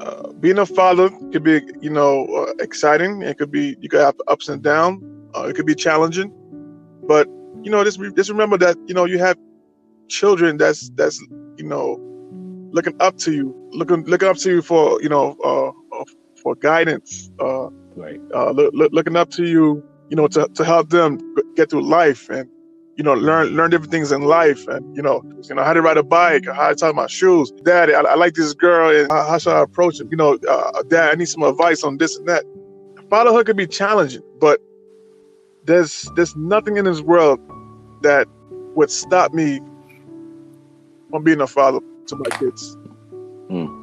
uh, being a father could be, you know, uh, exciting. It could be you could have ups and downs. Uh, it could be challenging, but you know, just just remember that you know you have children that's that's you know looking up to you, looking looking up to you for you know uh, uh for guidance, uh, right? Uh, look, look, looking up to you, you know, to, to help them get through life and you know learn learn different things in life and you know you know how to ride a bike, how to tie my shoes. Daddy, I, I like this girl, and how, how, should I approach him? You know, uh, Dad, I need some advice on this and that. Fatherhood can be challenging, but there's there's nothing in this world that would stop me from being a father to my kids. Mm.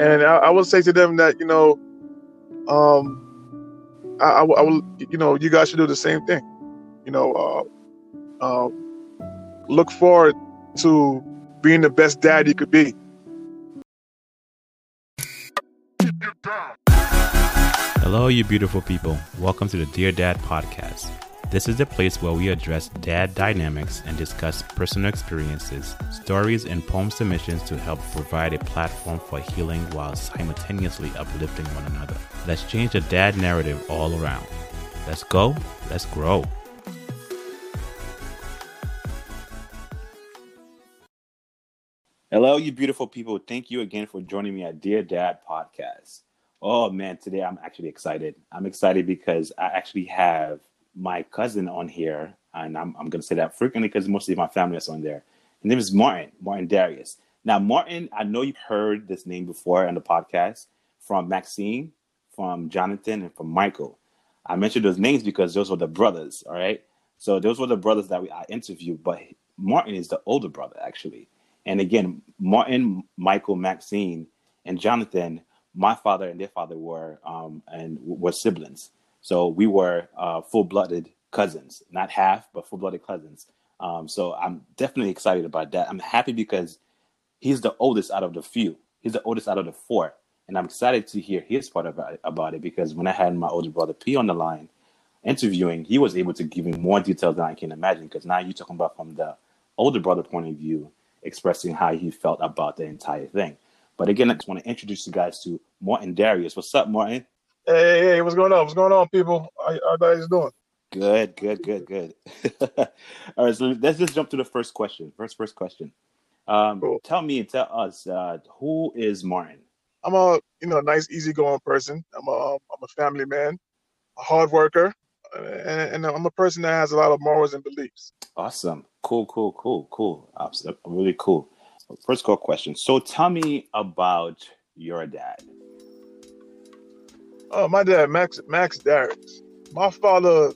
And I, I will say to them that you know, um, I, I, I, will, you know, you guys should do the same thing. You know, uh, uh, look forward to being the best dad you could be. Hello, you beautiful people. Welcome to the Dear Dad podcast. This is the place where we address dad dynamics and discuss personal experiences, stories, and poem submissions to help provide a platform for healing while simultaneously uplifting one another. Let's change the dad narrative all around. Let's go, let's grow. Hello, you beautiful people. Thank you again for joining me at Dear Dad Podcast. Oh man, today I'm actually excited. I'm excited because I actually have my cousin on here, and I'm, I'm going to say that frequently because mostly my family is on there. His name is Martin, Martin Darius. Now, Martin, I know you've heard this name before on the podcast from Maxine, from Jonathan, and from Michael. I mentioned those names because those were the brothers, all right? So those were the brothers that we I interviewed, but Martin is the older brother, actually. And again, Martin, Michael, Maxine, and Jonathan, my father and their father were um, and were siblings. So we were uh, full blooded cousins, not half, but full blooded cousins. Um, so I'm definitely excited about that. I'm happy because he's the oldest out of the few. He's the oldest out of the four. And I'm excited to hear his part about it, about it because when I had my older brother P on the line interviewing, he was able to give me more details than I can imagine. Because now you're talking about from the older brother point of view, expressing how he felt about the entire thing. But again, I just want to introduce you guys to Martin Darius. What's up, Martin? Hey, hey, what's going on? What's going on, people? How, how you guys doing? Good, good, good, good. All right, so let's just jump to the first question. First, first question. Um, cool. Tell me and tell us uh, who is Martin. I'm a you know nice, easygoing person. I'm a I'm a family man, a hard worker, and, and I'm a person that has a lot of morals and beliefs. Awesome, cool, cool, cool, cool. Absolutely, really cool. First, call question. So, tell me about your dad. Oh, my dad, Max Max Darius. My father,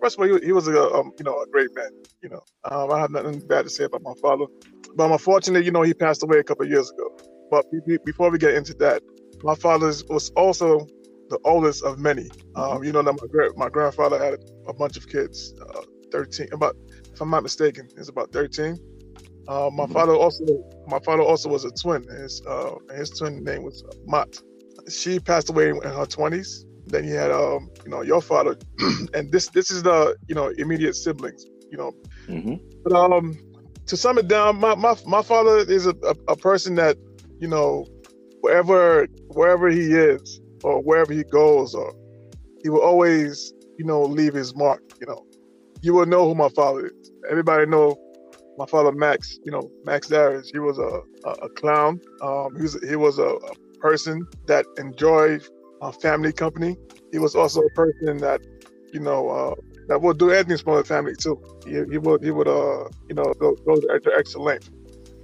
first of all, he, he was a um, you know a great man. You know, um, I have nothing bad to say about my father, but I'm unfortunate, you know, he passed away a couple years ago. But before we get into that, my father was also the oldest of many. Um, you know that my my grandfather had a bunch of kids, uh, thirteen. About if I'm not mistaken, it's about thirteen. Uh, my father also my father also was a twin. His uh, his twin name was Mott she passed away in her 20s. Then you had, um, you know, your father, and this this is the, you know, immediate siblings, you know. Mm-hmm. But um, to sum it down, my my, my father is a, a, a person that, you know, wherever wherever he is or wherever he goes, or he will always, you know, leave his mark. You know, you will know who my father is. Everybody know my father Max. You know, Max Darius. He was a a, a clown. Um, he was he was a, a person that enjoyed uh, family company. He was also a person that, you know, uh, that would do anything for the family too. He, he would, he would, uh, you know, go, go to extra length.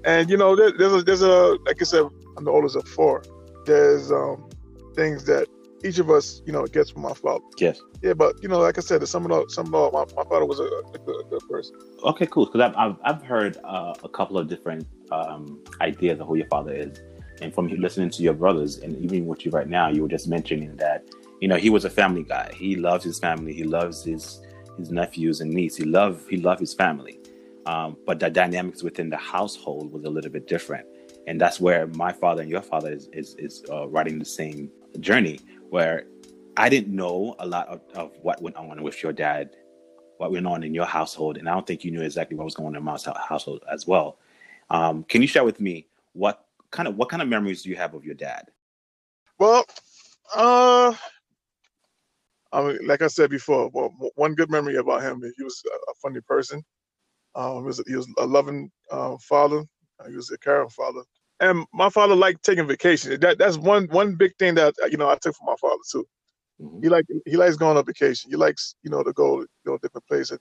And you know, there, there's a, there's a, like I said, I'm the oldest of four. There's um, things that each of us, you know, gets from our father. Yes. Yeah, but you know, like I said, some of the, some of the, my, my father was a, a, good, person. Okay, cool. Because I've, I've, I've heard uh, a couple of different um, ideas of who your father is and from listening to your brothers and even with you right now, you were just mentioning that you know he was a family guy. He loves his family. He loves his his nephews and niece. He loved he loved his family. Um, but the dynamics within the household was a little bit different, and that's where my father and your father is is, is uh, riding the same journey. Where I didn't know a lot of, of what went on with your dad, what went on in your household, and I don't think you knew exactly what was going on in my household as well. Um, can you share with me what kind of what kind of memories do you have of your dad? Well, uh, I mean, like I said before, well, one good memory about him, he was a funny person. Um, he was he was a loving uh, father. He was a caring father, and my father liked taking vacations. That that's one one big thing that you know I took from my father too. Mm-hmm. He like he likes going on vacation. He likes you know to go you know different places,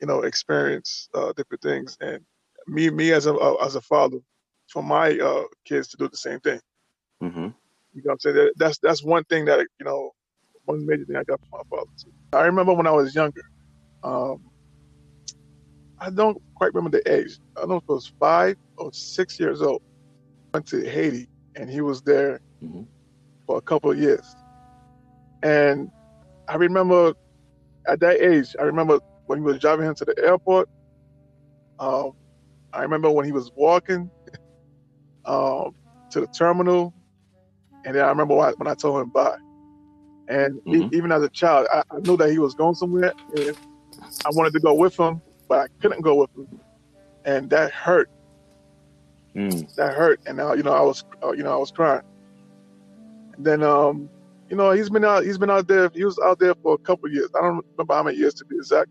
you know experience uh, different things. And me me as a uh, as a father, for my uh, kids to do the same thing. Mm-hmm. You know what I'm saying? That, that's that's one thing that you know one major thing I got from my father too. I remember when I was younger. Um, I don't quite remember the age. I don't know if it was five or six years old. Went to Haiti and he was there mm-hmm. for a couple of years. And I remember at that age, I remember when he was driving him to the airport. Um, I remember when he was walking um, to the terminal, and then I remember when I, when I told him bye. And mm-hmm. even as a child, I, I, knew that he was going somewhere, I wanted to go with him, but I couldn't go with him, and that hurt. Mm. That hurt, and now you know I was, uh, you know, I was crying. And then, um, you know, he's been out. He's been out there. He was out there for a couple years. I don't remember how many years to be exact.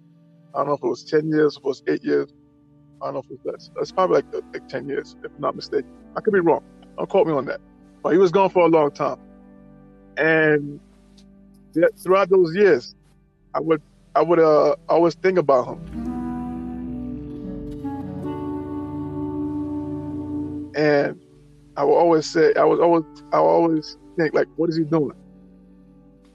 I don't know if it was ten years, if it was eight years. I don't know if it was less. It's probably like, like ten years, if I'm not mistaken. I could be wrong. Don't quote me on that. But he was gone for a long time, and throughout those years, I would I would uh, always think about him. And I would always say, I was always, I always think, like, what is he doing?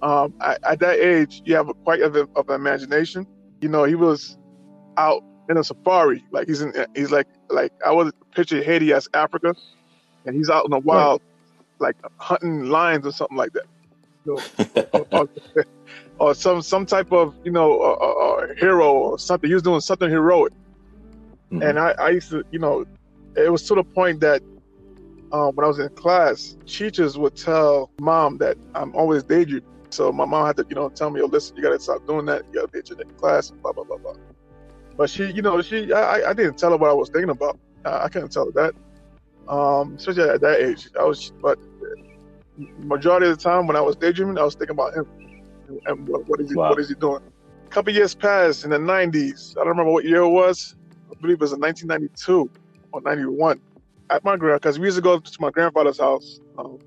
Um, I, at that age, you have a, quite of, a, of an imagination. You know, he was out in a safari, like he's in, he's like, like I was picture Haiti as Africa, and he's out in the wild, right. like hunting lions or something like that know, or, or, some some type of you know a, a hero or something. He was doing something heroic, mm-hmm. and I, I used to you know it was to the point that um, when I was in class, teachers would tell mom that I'm always daydreaming. So my mom had to, you know, tell me, "Oh, listen, you got to stop doing that. You got to pay attention in class." And blah blah blah blah. But she, you know, she, I, I didn't tell her what I was thinking about. I, I couldn't tell her that, um, especially at that age. I was, but majority of the time when I was daydreaming, I was thinking about him and, and what, what is he wow. what is he doing. A couple years passed in the 90s. I don't remember what year it was. I believe it was in 1992 or 91. At my grand, because we used to go to my grandfather's house, um,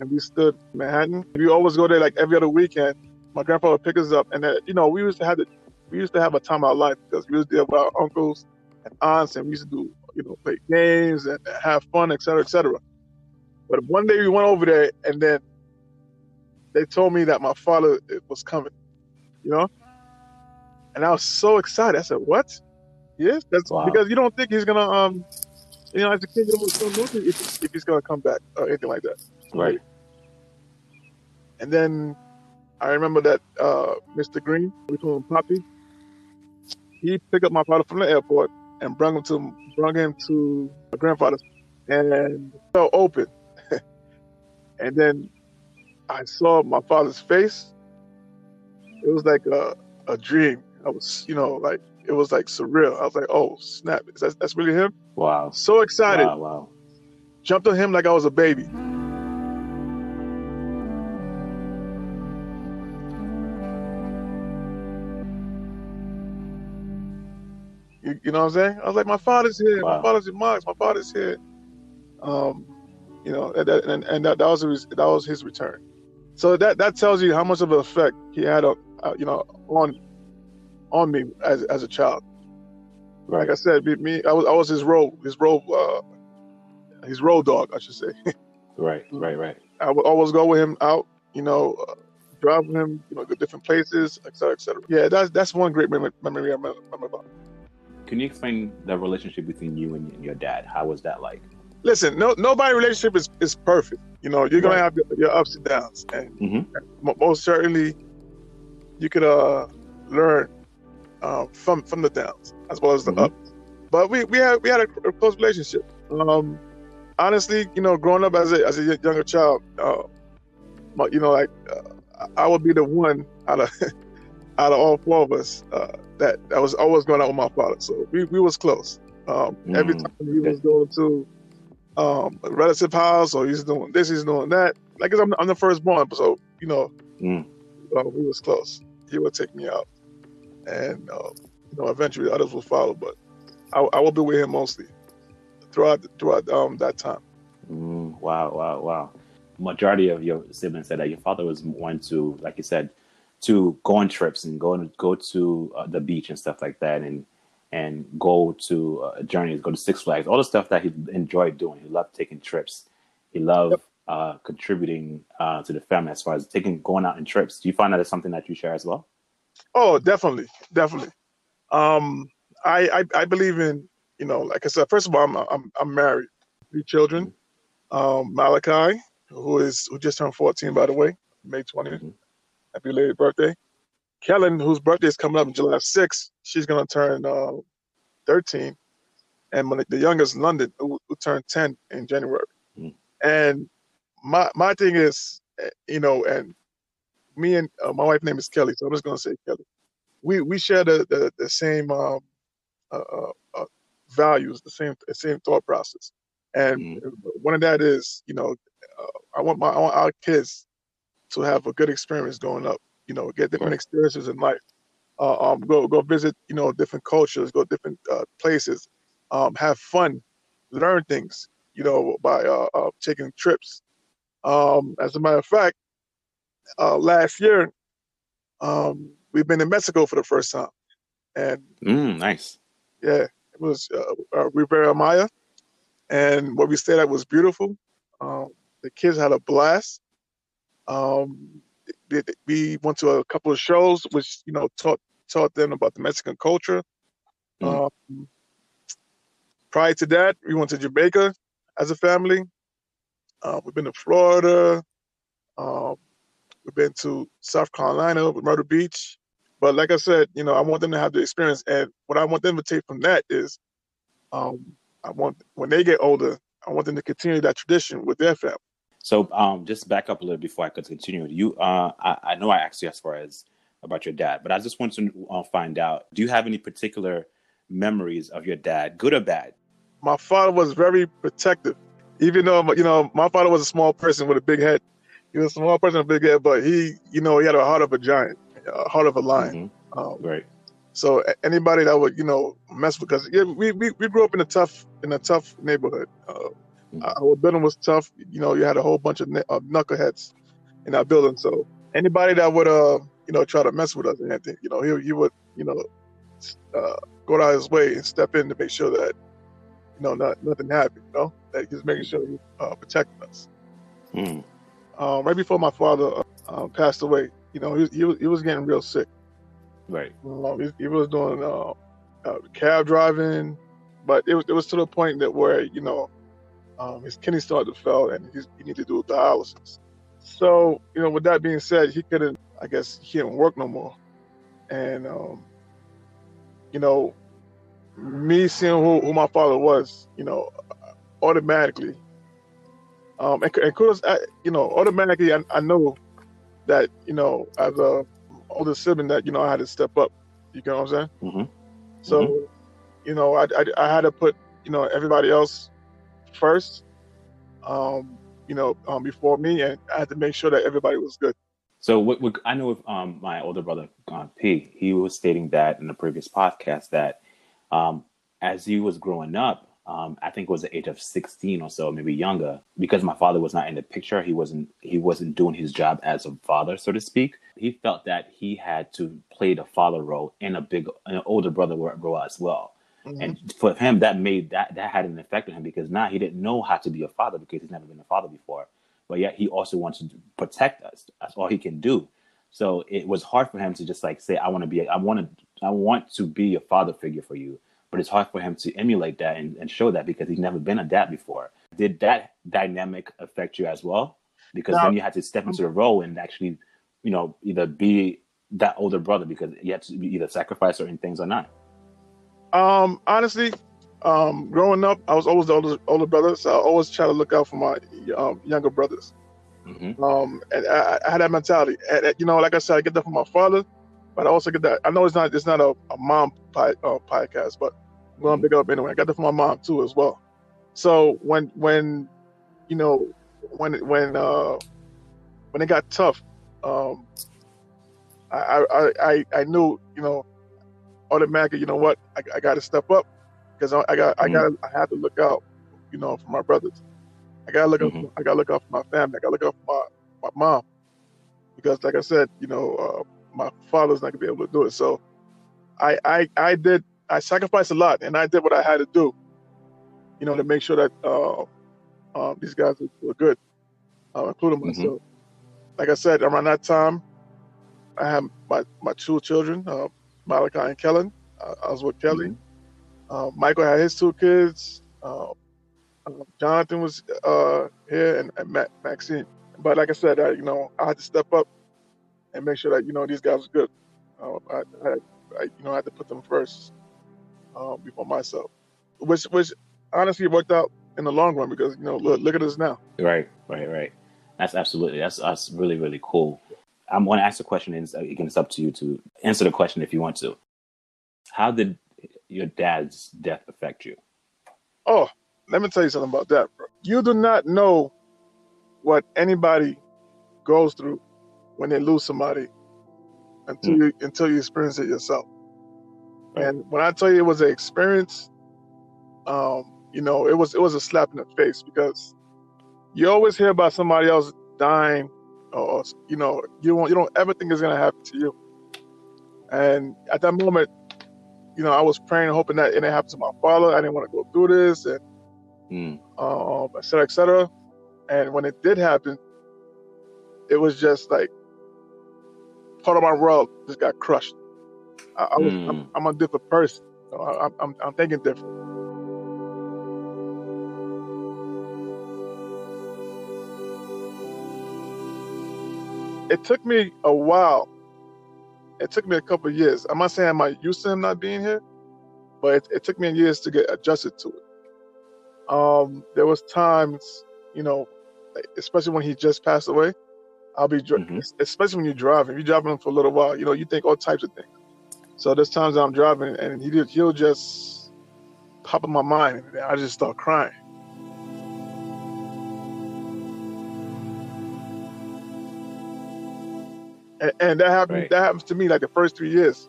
and we stood in Manhattan. We always go there like every other weekend. My grandfather would pick us up, and then, you know we used to have the, we used to have a time of our life because we used to there with our uncles and aunts, and we used to do you know play games and have fun, etc., cetera, et cetera. But one day we went over there, and then they told me that my father was coming. You know, and I was so excited. I said, "What? Yes, that's wow. because you don't think he's gonna um, you know, as a kid, you don't know if, if he's gonna come back or anything like that." Right. And then I remember that uh, Mr. Green, we call him Poppy, he picked up my father from the airport and brought him to brought him to my grandfather's and felt open. And then I saw my father's face. It was like a, a dream. I was, you know, like it was like surreal. I was like, oh snap, that, that's really him. Wow. So excited. Wow, wow. Jumped on him like I was a baby. You, you, know what I'm saying? I was like, my father's here. Wow. My father's in Marks. My father's here. Um, you know, and and, and that, that was his, that was his return. So that that tells you how much of an effect he had on uh, you know on on me as as a child. Like I said, me I was I was his road his road uh, his road dog I should say. right, right, right. I would always go with him out, you know, uh, drive with him, you know, go different places, et cetera, et cetera. Yeah, that's that's one great memory, memory I remember about. Can you explain the relationship between you and your dad? How was that like? listen, no nobody relationship is, is perfect. You know, you're gonna right. have your, your, ups and downs, and mm-hmm. most certainly, you could uh, learn uh, from from the downs as well as the mm-hmm. ups. But we we had we had a, a close relationship. Um, honestly, you know, growing up as a as a younger child, uh, you know, like uh, I would be the one out of out of all four of us uh, that that was always going out with my father. So we, we was close. Um, mm-hmm. Every time he was going to um, a relative house, or he's doing this, he's doing that. Like, I'm, I'm the firstborn, so you know, mm. uh, we was close. He would take me out, and uh, you know, eventually others will follow. But I, I will be with him mostly throughout throughout um, that time. Mm, wow, wow, wow. Majority of your siblings said that your father was one to, like you said, to go on trips and go and go to uh, the beach and stuff like that, and and go to uh, journeys, go to Six Flags, all the stuff that he enjoyed doing. He loved taking trips. He loved yep. uh, contributing uh, to the family as far as taking going out on trips. Do you find that is something that you share as well? Oh, definitely, definitely. Um, I, I, I believe in you know, like I said, first of all, I'm I'm, I'm married, three children. Um, Malachi, who is who just turned 14, by the way, May 20th. Mm-hmm. Happy belated birthday. Kellen, whose birthday is coming up on July 6th, she's gonna turn uh, 13, and the youngest, London, who, who turned 10 in January. Mm. And my my thing is, eh, you know, and me and uh, my wife's name is Kelly, so I'm just gonna say Kelly. We we share the the, the same um, uh, uh, uh values, the same the same thought process, and mm. one of that is, you know, uh, I want my I want our kids to have a good experience going up. You know, get different experiences in life. Uh, um, go go visit, you know, different cultures, go different uh, places, um, have fun, learn things. You know, by taking trips. Um, as a matter of fact, uh, last year, um, we've been in Mexico for the first time, and mm, nice. Yeah, it was uh, Riviera Maya, and what we stayed at was beautiful. Um, the kids had a blast. Um, we went to a couple of shows, which you know taught taught them about the Mexican culture. Mm. Um, prior to that, we went to Jamaica as a family. Uh, we've been to Florida. Um, we've been to South Carolina with Myrtle Beach. But like I said, you know, I want them to have the experience, and what I want them to take from that is, um, I want when they get older, I want them to continue that tradition with their family. So, um, just back up a little before I could continue. You, uh, I, I know I asked you as far as about your dad, but I just want to uh, find out: Do you have any particular memories of your dad, good or bad? My father was very protective, even though you know my father was a small person with a big head. He was a small person big head, but he, you know, he had a heart of a giant, a heart of a lion. Mm-hmm. Um, right. So anybody that would, you know, mess with us, yeah, we, we, we grew up in a tough in a tough neighborhood. Uh, mm-hmm. Our building was tough. You know, you had a whole bunch of uh, knuckleheads in our building. So anybody that would, uh, you know, try to mess with us and anything, you know, he, he would, you know, uh, go out his way and step in to make sure that, you know, not nothing happened. You know, that he's making sure he's uh, protecting us. Mm. Right before my father uh, uh, passed away, you know, he, he was he was getting real sick. Right. Um, he, he, was doing uh, uh, cab driving, but it was it was to the point that where you know um, his kidney started to fail and he needed to do dialysis. So you know, with that being said, he couldn't. I guess he couldn't work no more, and um, you know, me seeing who, who my father was, you know, automatically, um, and, and kudos, you know, automatically, I, I know that you know as a older sibling that you know I had to step up. You know what I'm saying? Mm-hmm. So, mm-hmm. you know, I, I, I had to put you know everybody else first. Um, you know, um, before me, and I had to make sure that everybody was good. So, what, what I know with um, my older brother uh, P, he was stating that in the previous podcast that um, as he was growing up, um, I think it was the age of 16 or so, maybe younger, because my father was not in the picture. He wasn't he wasn't doing his job as a father, so to speak. He felt that he had to play the father role in a big, an older brother role as well. Mm-hmm. And for him, that made that that had an effect on him because now he didn't know how to be a father because he's never been a father before. But yet he also wants to protect us. That's all he can do. So it was hard for him to just like say, "I want to be, I want to, I want to be a father figure for you." But it's hard for him to emulate that and, and show that because he's never been a dad before. Did that dynamic affect you as well? Because then you had to step into the role and actually, you know, either be that older brother because you had to either sacrifice certain things or not. Um, honestly, um, growing up, I was always the older, older brother, so I always try to look out for my um, younger brothers. Mm-hmm. Um, and I, I, had that mentality. And, you know, like I said, I get that from my father, but I also get that. I know it's not it's not a, a mom pie, uh, podcast, but I'm gonna pick up anyway. I got that from my mom too as well. So when when you know when when uh when it got tough, um, I I I, I knew you know automatically. You know what? I, I got to step up because I, I got I got I have to look out. You know for my brothers. I gotta look Mhm. out. I gotta look out for my family. I gotta look out for my my mom because, like I said, you know, uh, my father's not gonna be able to do it. So I I I did I sacrificed a lot, and I did what I had to do. You know, to make sure that uh, um, these guys were, good, uh, including Mhm. myself. Like I said, around that time, I had my my two children, uh, Malachi and Kellen. Uh, I was with Kelly. Mhm. Uh, Michael had his two kids. Uh, uh, Jonathan was uh, here, and, and Maxine. But like I said, I, you know, I had to step up and make sure that you know these guys are good. Uh, I, I, I, you know, I had to put them first uh, before myself, which, which honestly worked out in the long run because you know, look, look at us now. Right, right, right. That's absolutely that's that's really really cool. I'm going to ask a question, and it's- again, it's up to you to answer the question if you want to. How did your dad's death affect you? Oh, let me tell you something about that, bro. You do not know what anybody goes through when they lose somebody until you until you experience it yourself. And when I tell you it was an experience, um, you know, it was it was a slap in the face because you always hear about somebody else dying, or you know, you won't you don't ever think it's gonna happen to you. And at that moment, you know, I was praying and hoping that it didn't happen to my father. I didn't want to go through this, and Mm. um, et cetera, et cetera. And when it did happen, it was just like part of my world just got crushed. I, I was, I'm, Mm. I'm a different person. So I, I'm, I'm, I'm thinking different. It took me a while. It took me a couple of years. I'm not saying I'm not used to him not being here, but it, it took me years to get adjusted to it. Um, there was times, you know, especially when he just passed away. I'll be, dri- Mhm. especially when you're driving. If you're driving for a little while, you know, you think all types of things. So there's times I'm driving and he he'll just pop in my mind, and I just start crying. And, and that happened. Right. That happens to me like the first three years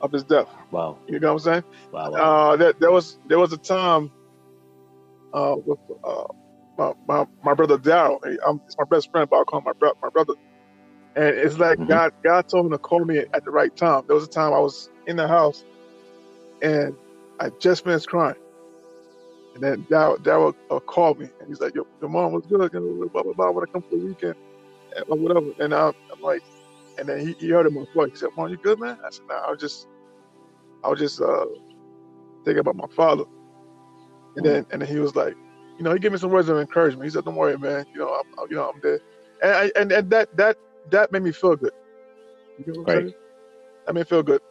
of his death. Wow, You know what I'm saying? wow, wow. Uh, there, there was there was a time uh, with uh, my, my my brother Daryl. It's my best friend, but I call him my bro- my brother. And it's like Mhm. God God told him to call me at the right time. There was a time I was in the house, and I just finished crying. And then Daryl, Daryl uh, called me, and he's like, "Yo, your mom was good, know, blah blah blah. When I come for the weekend, and or whatever." And I, I'm like, and then he, he heard in my voice. He said, "Mom, you good, man?" I said, "Nah, I was just, I was just uh, thinking about my father." And then and then he was like, you know, he gave me some words of encouragement. He said, "Don't worry, man. You know, I'm, you know, I'm there." And I, and and that that that made me feel good. You know Right. That made me feel good.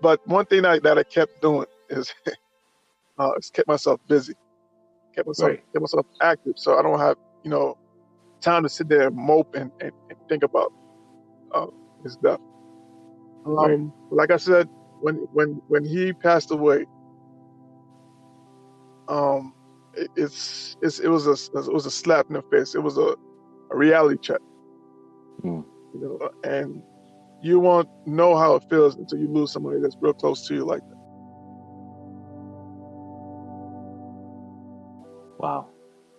But one thing that, that I kept doing is, uh, is kept myself busy, kept myself Right. kept myself active, so I don't have you know time to sit there and mope and, and, and think about uh, his death. Um, Right. Like I said, when when when he passed away, um, it, it's, it's it was a it was a slap in the face. It was a, a reality check. Mm. You know, and you won't know how it feels until you lose somebody that's real close to you like that. Wow,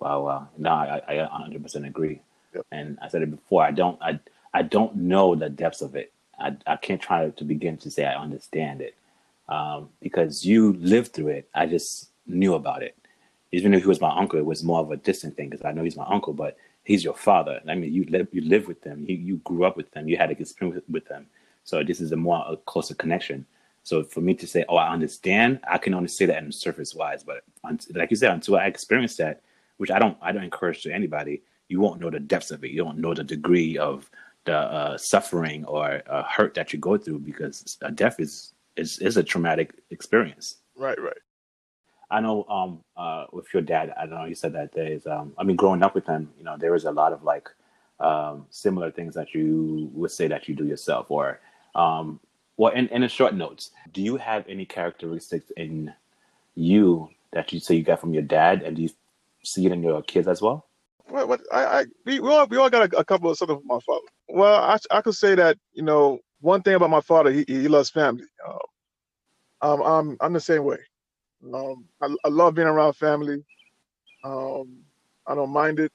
wow, wow. No, I, I 100% agree. Yep. And I said it before. I don't, I, I don't know the depths of it. I, I can't try to begin to say I understand it, um, because you lived through it. I just knew about it. Even if he was my uncle, it was more of a distant thing because I know he's my uncle, but he's your father. I mean, you live, you live with them. You, you grew up with them. You had a experience with, them. So this is a more a closer connection. So for me to say, "Oh, I understand," I can only say that in surface wise. But like you said, until I experience that, which I don't, I don't encourage to anybody, you won't know the depths of it. You don't know the degree of the uh, suffering or uh, hurt that you go through because death is is is a traumatic experience. Right, right. I know um, uh, with your dad, I don't know, you said that there is, um, I mean, growing up with him, you know, there is a lot of like um, similar things that you would say that you do yourself or, um, well, in, in a short notes, do you have any characteristics in you that you say you got from your dad? And do you see it in your kids as well? What, what I, I we, we all we all got a, a couple of something from my father. Well, I I could say that you know one thing about my father, he he loves family. Um, um I'm I'm the same way. Um, I, I love being around family. Um, I don't mind it.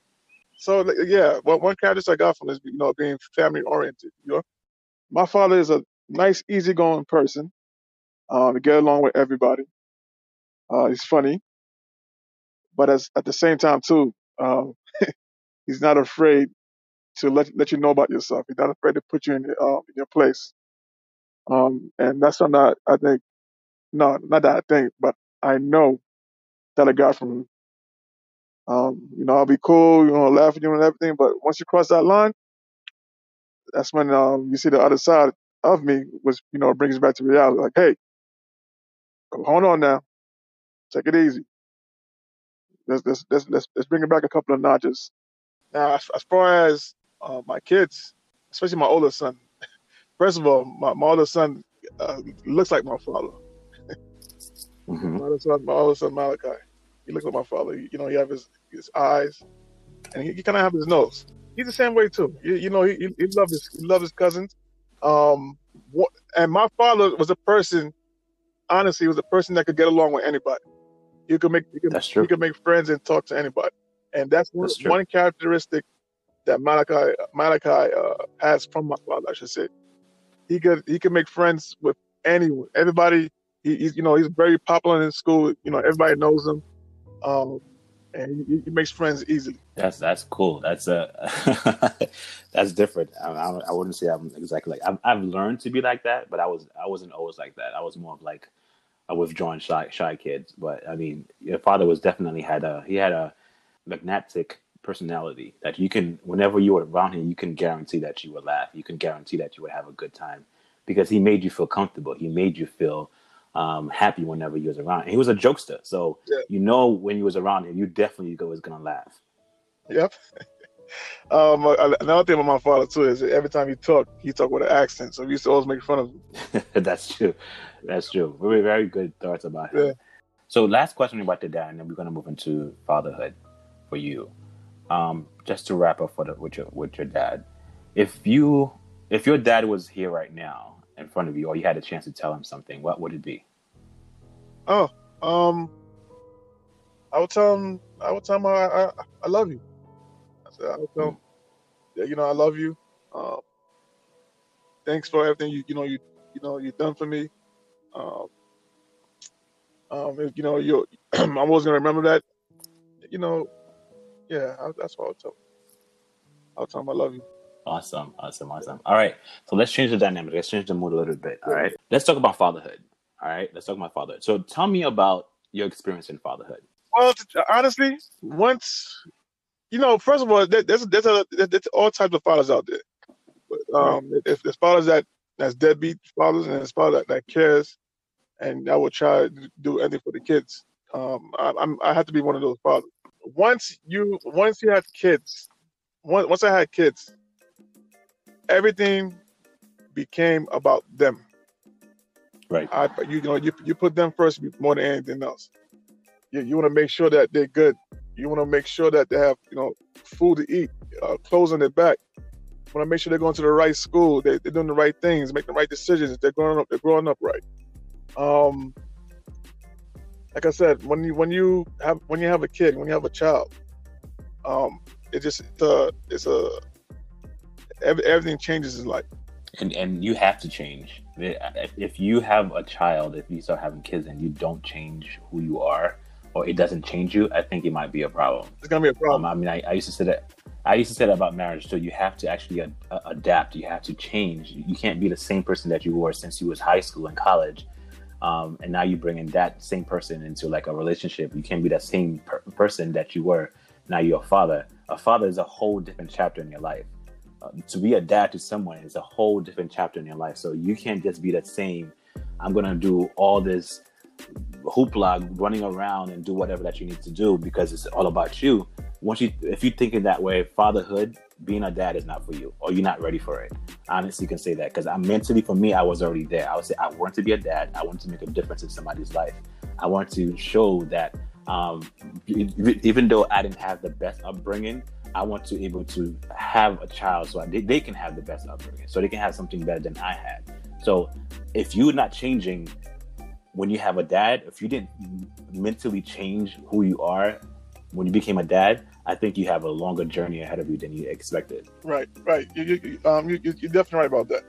So yeah, well, one character I got from is you know being family oriented. You know, my father is a nice, easygoing person. Uh, to get along with everybody. Uh, he's funny, but as at the same time too, um, he's not afraid to let let you know about yourself. He's not afraid to put you in, uh, in your place. Um, and that's something that I think, no, not that I think, but I know that I got from him. Um, you know, I'll be cool, you know, laugh at you and everything, but once you cross that line, that's when um, you see the other side of me, which you know brings back to reality. Like, hey, hold on now, take it easy. Let's let's let's let's, let's bring it back a couple of notches. Now, as, as far as uh, my kids, especially my older son, first of all, my, my older son uh, looks like my father. Hmm My older son, my older son Malachi, he looks like my father. You know, he have his his eyes, and he, he kind of have his nose. He's the same way too. You, you know, he, he, he love his he love his cousins. Um, what, and my father was a person. Honestly, he was a person that could get along with anybody. You could make you could, That's true. you could make friends and talk to anybody, and that's one, That's one characteristic that Malachi Malachi uh, has from my father. I should say he could he could make friends with anyone, everybody. He, he's you know he's very popular in school. You know everybody knows him, um, and he, he makes friends easily. That's that's cool. That's a that's different. I, I, I wouldn't say I'm exactly like I've, I've learned to be like that, but I was I wasn't always like that. I was more of like a withdrawn shy shy kid. But I mean, your father was definitely had a he had a magnetic personality that you can whenever you were around him, you can guarantee that you would laugh. You can guarantee that you would have a good time because he made you feel comfortable. He made you feel um, happy whenever you was around. And he was a jokester, so Yeah. you know when you was around him, you definitely was gonna laugh. Yep. Um, uh, another thing about my father too is every time he talked, he talked with an accent, so we used to always make fun of him. That's true. That's true. We Very, very good thoughts about him. Yeah. So, last question about the dad, and then we're going to move into fatherhood for you. Um, just to wrap up for the, with your with your dad, if you if your dad was here right now in front of you, or you had a chance to tell him something, what would it be? Oh, um, I would tell him, I would tell him I, I, I love you. I said, I would tell him, yeah, you know, I love you. Um, thanks for everything you, you know, you, you know, you've done for me. Um, um, if, you know, you, I'm always gonna remember that. You know, yeah, I, that's what I would tell him. I'll tell him I love you. Awesome, awesome, awesome. All right, so let's change the dynamic. Let's change the mood a little bit. All right, let's talk about fatherhood. All right, let's talk about fatherhood. So, tell me about your experience in fatherhood. Well, honestly, once you know, first of all, there- there's there's, a, there's all types of fathers out there. But, um, if there's fathers that that's deadbeat fathers, and there's fathers that, that cares, and that will try to do anything for the kids. Um, I, I'm I have to be one of those fathers. Once you once you have kids, once once I had kids, everything became about them. Right. I you know you you put them first more than anything else. You you want to make sure that they're good. You want to make sure that they have you know food to eat, uh, clothes on their back. You want to make sure they're going to the right school. They, they're doing the right things, making the right decisions. They're growing up. They're growing up right. Um, like I said, when you when you have when you have a kid, when you have a child, um, it just it's a it's a every, everything changes in life. and and you have to change if you have a child if you start having kids and you don't change who you are or it doesn't change you i think it might be a problem. It's gonna be a problem. um, i mean I, I used to say that i used to say that about marriage So you have to actually a, a- adapt you have to change. You can't be the same person that you were since you was high school and college um, and now you bring in that same person into like a relationship. You can't be that same per- person that you were. Now you're a father. A father is a whole different chapter in your life to be a dad to someone is a whole different chapter in your life. So you can't just be that same. I'm gonna do all this hoopla, running around and do whatever that you need to do because it's all about you. Once you, if you think in that way, fatherhood, being a dad is not for you, or you're not ready for it. Honestly, can say that because I'm mentally, for me, I was already there. I would say I wanted to be a dad. I wanted to make a difference in somebody's life. I wanted to show that um, even though I didn't have the best upbringing, I want to be able to have a child so they, they can have the best upbringing, so they can have something better than I had. So if you're not changing when you have a dad, if you didn't mentally change who you are when you became a dad, I think you have a longer journey ahead of you than you expected. Right, right. You, you, um, you, you're definitely right about that.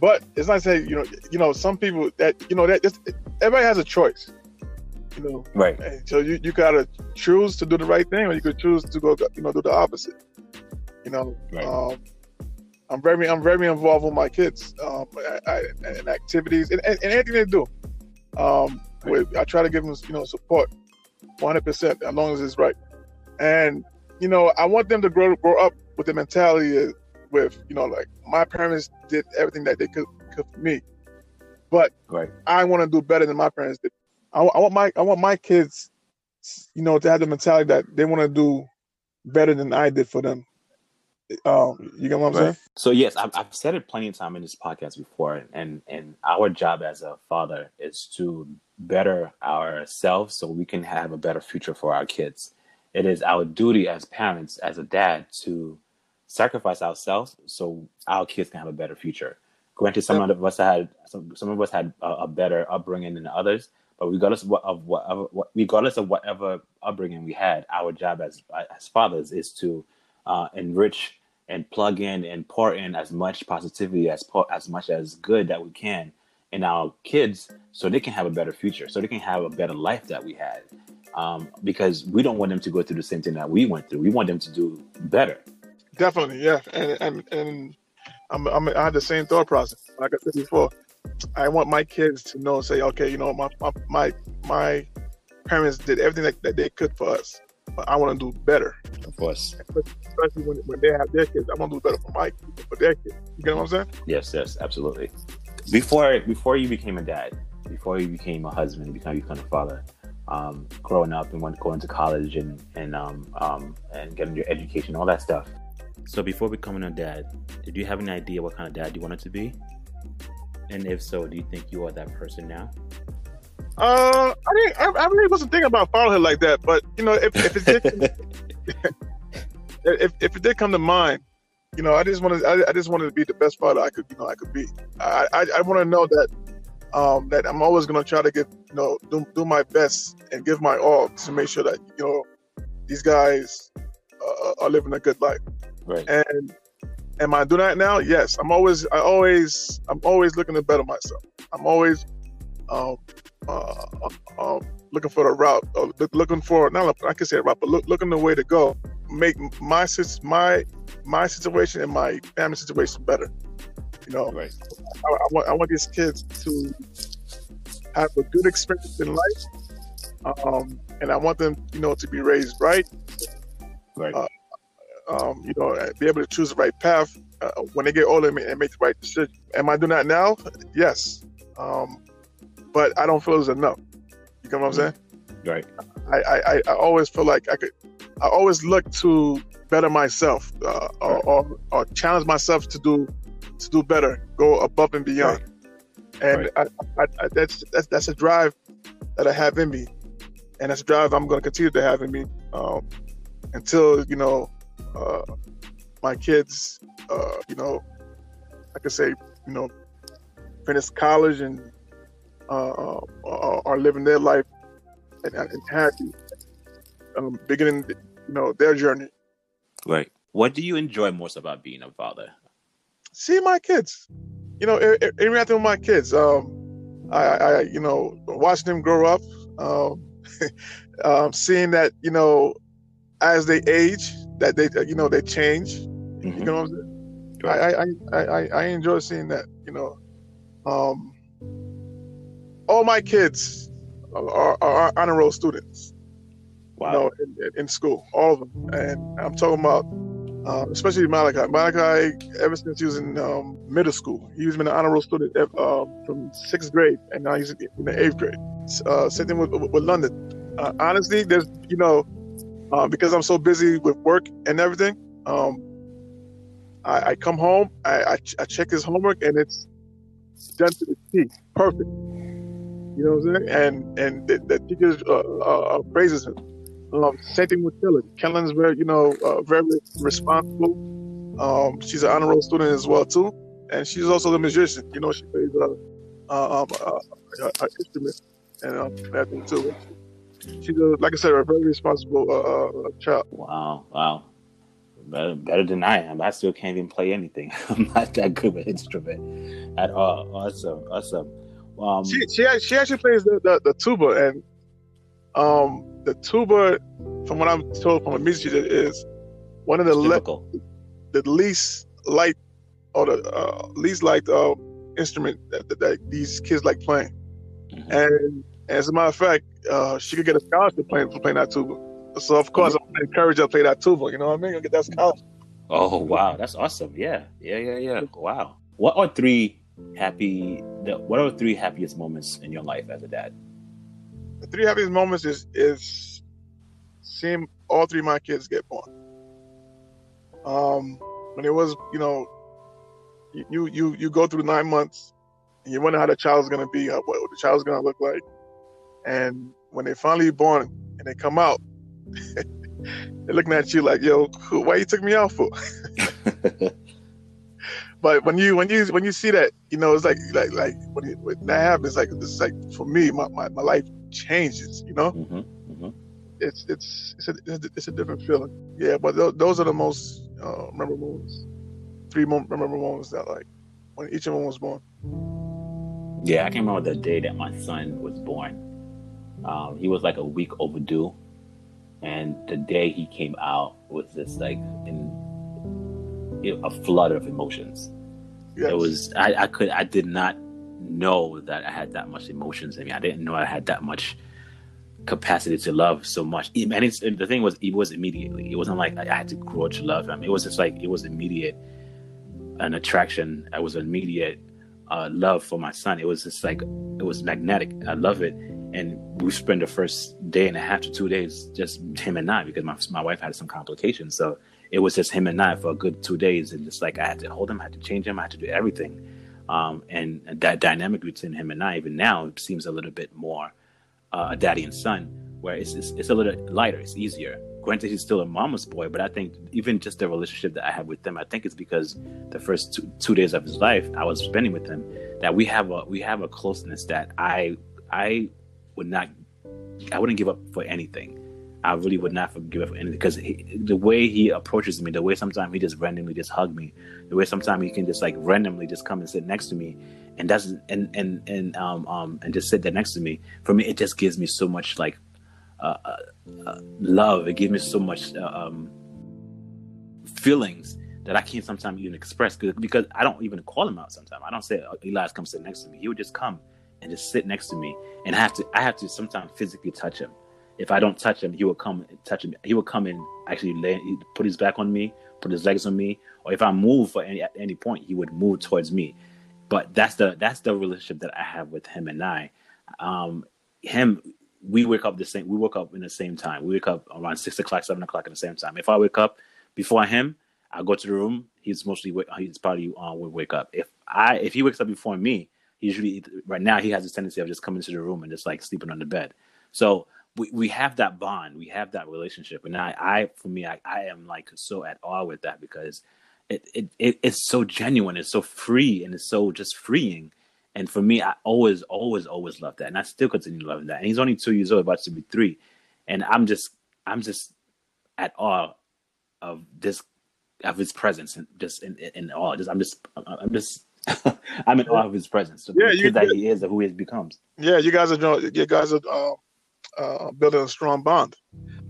But it's not saying you know, you know, some people that you know that everybody has a choice. You know, right. so you, you gotta choose to do the right thing, or you could choose to go, you know, do the opposite. You know, right. um, I'm very, I'm very involved with my kids, um, and activities and, and, and, anything they do. Um, with, I try to give them, you know, support, 100 percent, as long as it's right. And you know, I want them to grow grow up with the mentality with, you know, like my parents did everything that they could, could for me, but right. I want to do better than my parents did. I, I want my I want my kids, you know, to have the mentality that they want to do better than I did for them. Um, you get what I'm saying? So yes, I've, I've said it plenty of time in this podcast before, and and our job as a father is to better ourselves so we can have a better future for our kids. It is our duty as parents, as a dad, to sacrifice ourselves so our kids can have a better future. Granted, some yep. of us had some, some of us had a, a, better upbringing than others, but regardless of, what, of whatever, what, regardless of whatever upbringing we had, our job as as fathers is to uh, enrich and plug in and pour in as much positivity as as much as good that we can in our kids, so they can have a better future, so they can have a better life that we had. Um, because we don't want them to go through the same thing that we went through. We want them to do better. Definitely, yeah, and and and I'm, I'm, i had the same thought process. Like I said before, I want my kids to know, and say, okay, you know, my my my, parents did everything that, that they could for us, but I want to do better. Of course, especially when, when they have their kids, I want to do better for my kids, for their kids. You get what I'm saying? Yes, yes, absolutely. Before before you became a dad, before you became a husband, you became, you became a father. Um, growing up and went going to college and and um, um, and getting your education, all that stuff. So before becoming a dad, did you have any idea what kind of dad you wanted to be? And if so, do you think you are that person now? Uh, I didn't. I, I really wasn't thinking about fatherhood like that. But you know, if, if it did, if if it did come to mind, you know, I just wanted. I, I, just wanted to be the best father I could. You know, I could be. I I, I want to know that um, that I'm always going to try to get you know do, do my best and give my all to make sure that you know these guys uh, are living a good life. Right. And am I doing that now? Yes. I'm always I always I'm always looking to better myself. I'm always um, uh, uh, looking for the route, uh, looking for not I can say a route, but look, looking the way to go, make my my my situation and my family situation better. You know, right. I, I, want I want these kids to have a good experience in life, um, and I want them, you know, to be raised right. Right. Uh, um, you know, be able to choose the right path uh, when they get older and make the right decision. Am I doing that now? Yes. Um, but I don't feel it's enough. You know what I'm saying? Right. I, I, I always feel like I could, I always look to better myself uh, or, or, or, challenge myself to do, to do better, go above and beyond. Right. And right. I, I, I, that's, that's, that's a drive that I have in me. And that's a drive I'm going to continue to have in me um, until, you know, uh, my kids, uh, you know, I could say, you know, finish college and uh, uh are living their life and, and happy, um, beginning, you know, their journey. Right. What do you enjoy most about being a father? See my kids. You know, interacting with my kids. Um, I, I, you know, watching them grow up. Um, um, seeing that, you know, as they age, that they you know they change. Mm-hmm. You know I'm saying? Right. I, I, I, I enjoy seeing that. You know, um, all my kids are, are honor roll students. Wow. You know, in, in, school, all of them, and I'm talking about. Uh, especially Malachi. Malachi, ever since he was in um, middle school, he's been an honor roll student uh, from sixth grade, and now he's in the eighth grade. Uh, same thing with, with London. Uh, honestly, there's you know uh, because I'm so busy with work and everything. Um, I, I, come home, I, I, I, check his homework, and it's done to the T, perfect. You know what I'm saying? And and the, the teacher uh, uh, uh, praises him. Um, same thing with Kellen. Kellen's very, you know, uh, very responsible. Um, she's an honor roll student as well too, and she's also a musician. You know, she plays uh, uh, um, uh, uh, instrument and um, that thing too. She's a, like I said, a very responsible uh, uh, child. Wow, wow. Better, better than I am. I still can't even play anything. I'm not that good with instrument at all. Awesome, awesome. Um, she she she actually plays the, the, the tuba, and um, the tuba, from what I'm told from a music teacher, is one of the le- the least light or the uh, least liked uh, instrument that, that, that, these kids like playing. Mm-hmm. And as a matter of fact, uh, she could get a scholarship playing for playing that tuba. So of course. I'm encourage her to play that tuba. You know what I mean? You'll get that scholarship. Oh wow, that's awesome! Yeah, yeah, yeah, yeah. Wow. What are three happy? The, what are the three happiest moments in your life as a dad? The three happiest moments is is seeing all three of my kids get born. Um, when it was, you know, you you you go through nine months, and you wonder how the child is gonna be, how, what the child is gonna look like, and when they finally born and they come out, they're looking at you like, "Yo, why you took me out for?" but when you when you when you see that, you know, it's like like like when, it, when that happens, like it's like for me, my, my, my life changes. You know, mm-hmm, mm-hmm. it's it's it's a, it's a different feeling. Yeah, but th- those are the most uh, memorable moments. Three memorable moments that like when each of them was born. Yeah, I can remember the day that my son was born. Um, he was like a week overdue, and the day he came out was just like in a flood of emotions. Yes. It was I, I could I did not know that I had that much emotions in me. I didn't know I had that much capacity to love so much. And it's and the thing was, it was immediately. It wasn't like I had to grow to love him. It was just like it was immediate, an attraction. I was immediate uh, love for my son. It was just like it was magnetic. I love it. And we spent the first day and a half to two days just him and I because my my wife had some complications. So it was just him and I for a good two days, and just like I had to hold him, I had to change him, I had to do everything. Um, and that dynamic between him and I, even now, seems a little bit more uh, daddy and son, where it's, it's, it's a little lighter, it's easier. Granted, he's still a mama's boy, but I think even just the relationship that I have with them, I think it's because the first two, two days of his life I was spending with him that we have a we have a closeness that I I would not I wouldn't give up for anything. I really would not forgive for anything because the way he approaches me, the way sometimes he just randomly just hug me, the way sometimes he can just like randomly just come and sit next to me, and doesn't and and and um um and just sit there next to me. For me, it just gives me so much like uh, uh, uh love. It gives me so much uh, um feelings that I can't sometimes even express because I don't even call him out. Sometimes I don't say oh, Elias come sit next to me. He would just come and just sit next to me, and I have to I have to sometimes physically touch him if I don't touch him, he will come and touch him. He will come and actually lay, put his back on me, put his legs on me, or if I move for any at any point, he would move towards me. But that's the that's the relationship that I have with him and I. Um, him, we wake up the same. We wake up in the same time. We wake up around six o'clock, seven o'clock at the same time. If I wake up before him, I go to the room. He's mostly he's probably uh, would wake up. If I if he wakes up before me, usually right now he has a tendency of just coming into the room and just like sleeping on the bed. So we, we have that bond, we have that relationship, and I, I for me, I, I am like so at awe with that because it, it, it it's so genuine, it's so free, and it's so just freeing. And for me, I always, always, always love that, and I still continue loving that. And he's only two years old, about to be three, and I'm just, I'm just at awe of this, of his presence, and just in, in awe. Just, I'm just, I'm just I'm in awe of his presence. yeah, you, that he is, and who he becomes. Yeah, you guys are, you guys are um, uh, building a strong bond.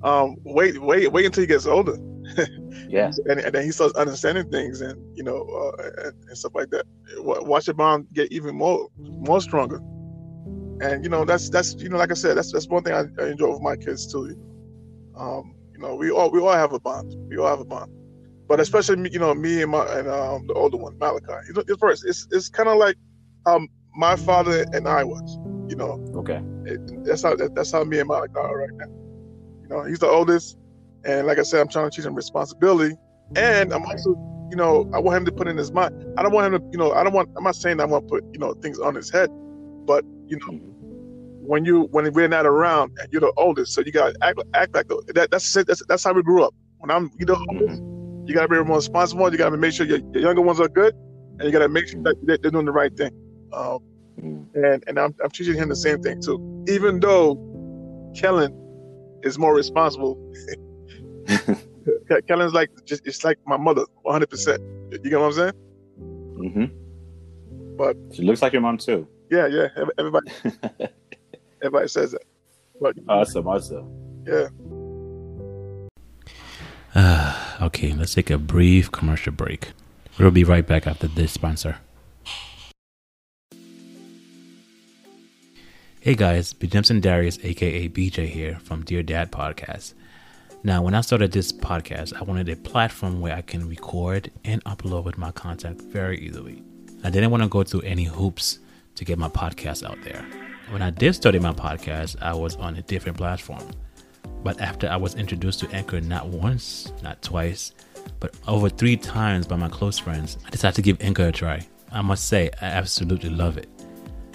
Um, wait, wait, wait until he gets older. yeah, and, and, then he starts understanding things, and you know, uh, and, and, stuff like that. Watch the bond get even more, more stronger. And you know, that's that's you know, like I said, that's that's one thing I, I enjoy with my kids too. Um, you know, we all we all have a bond. We all have a bond. But especially, you know, me and my and um, the older one, Malachi. You know, first, it's it's kind of like um, my father and I was. You know. Okay. It, that's how that's how me and Malik are right now. You know, he's the oldest, and like I said, I'm trying to teach him responsibility, and I'm also, you know, I want him to put in his mind. I don't want him to, you know, I don't want. I'm not saying I want to put, you know, things on his head, but you know, when you when we're not around and you're the oldest, so you gotta act act like the, that. That's that's that's how we grew up. When I'm you know you gotta be more responsible. You gotta make sure your, your, younger ones are good, and you gotta make sure that they're doing the right thing. Um, mm-hmm. And and I'm I'm teaching him the same thing too. Even though Kellen is more responsible. Kellen's like just it's like my mother, 100. percent You get what I'm saying? Mm-hmm. But she looks like your mom too. Yeah, yeah. Everybody, everybody says that. But, awesome, awesome. Yeah. Okay, let's take a brief commercial break. We'll be right back after this sponsor. Hey guys, B. Jimson Darius, aka BJ here from Dear Dad Podcast. Now, when I started this podcast, I wanted a platform where I can record and upload with my content very easily. I didn't want to go through any hoops to get my podcast out there. When I did start my podcast, I was on a different platform. But after I was introduced to Anchor not once, not twice, but over three times by my close friends, I decided to give Anchor a try. I must say, I absolutely love it.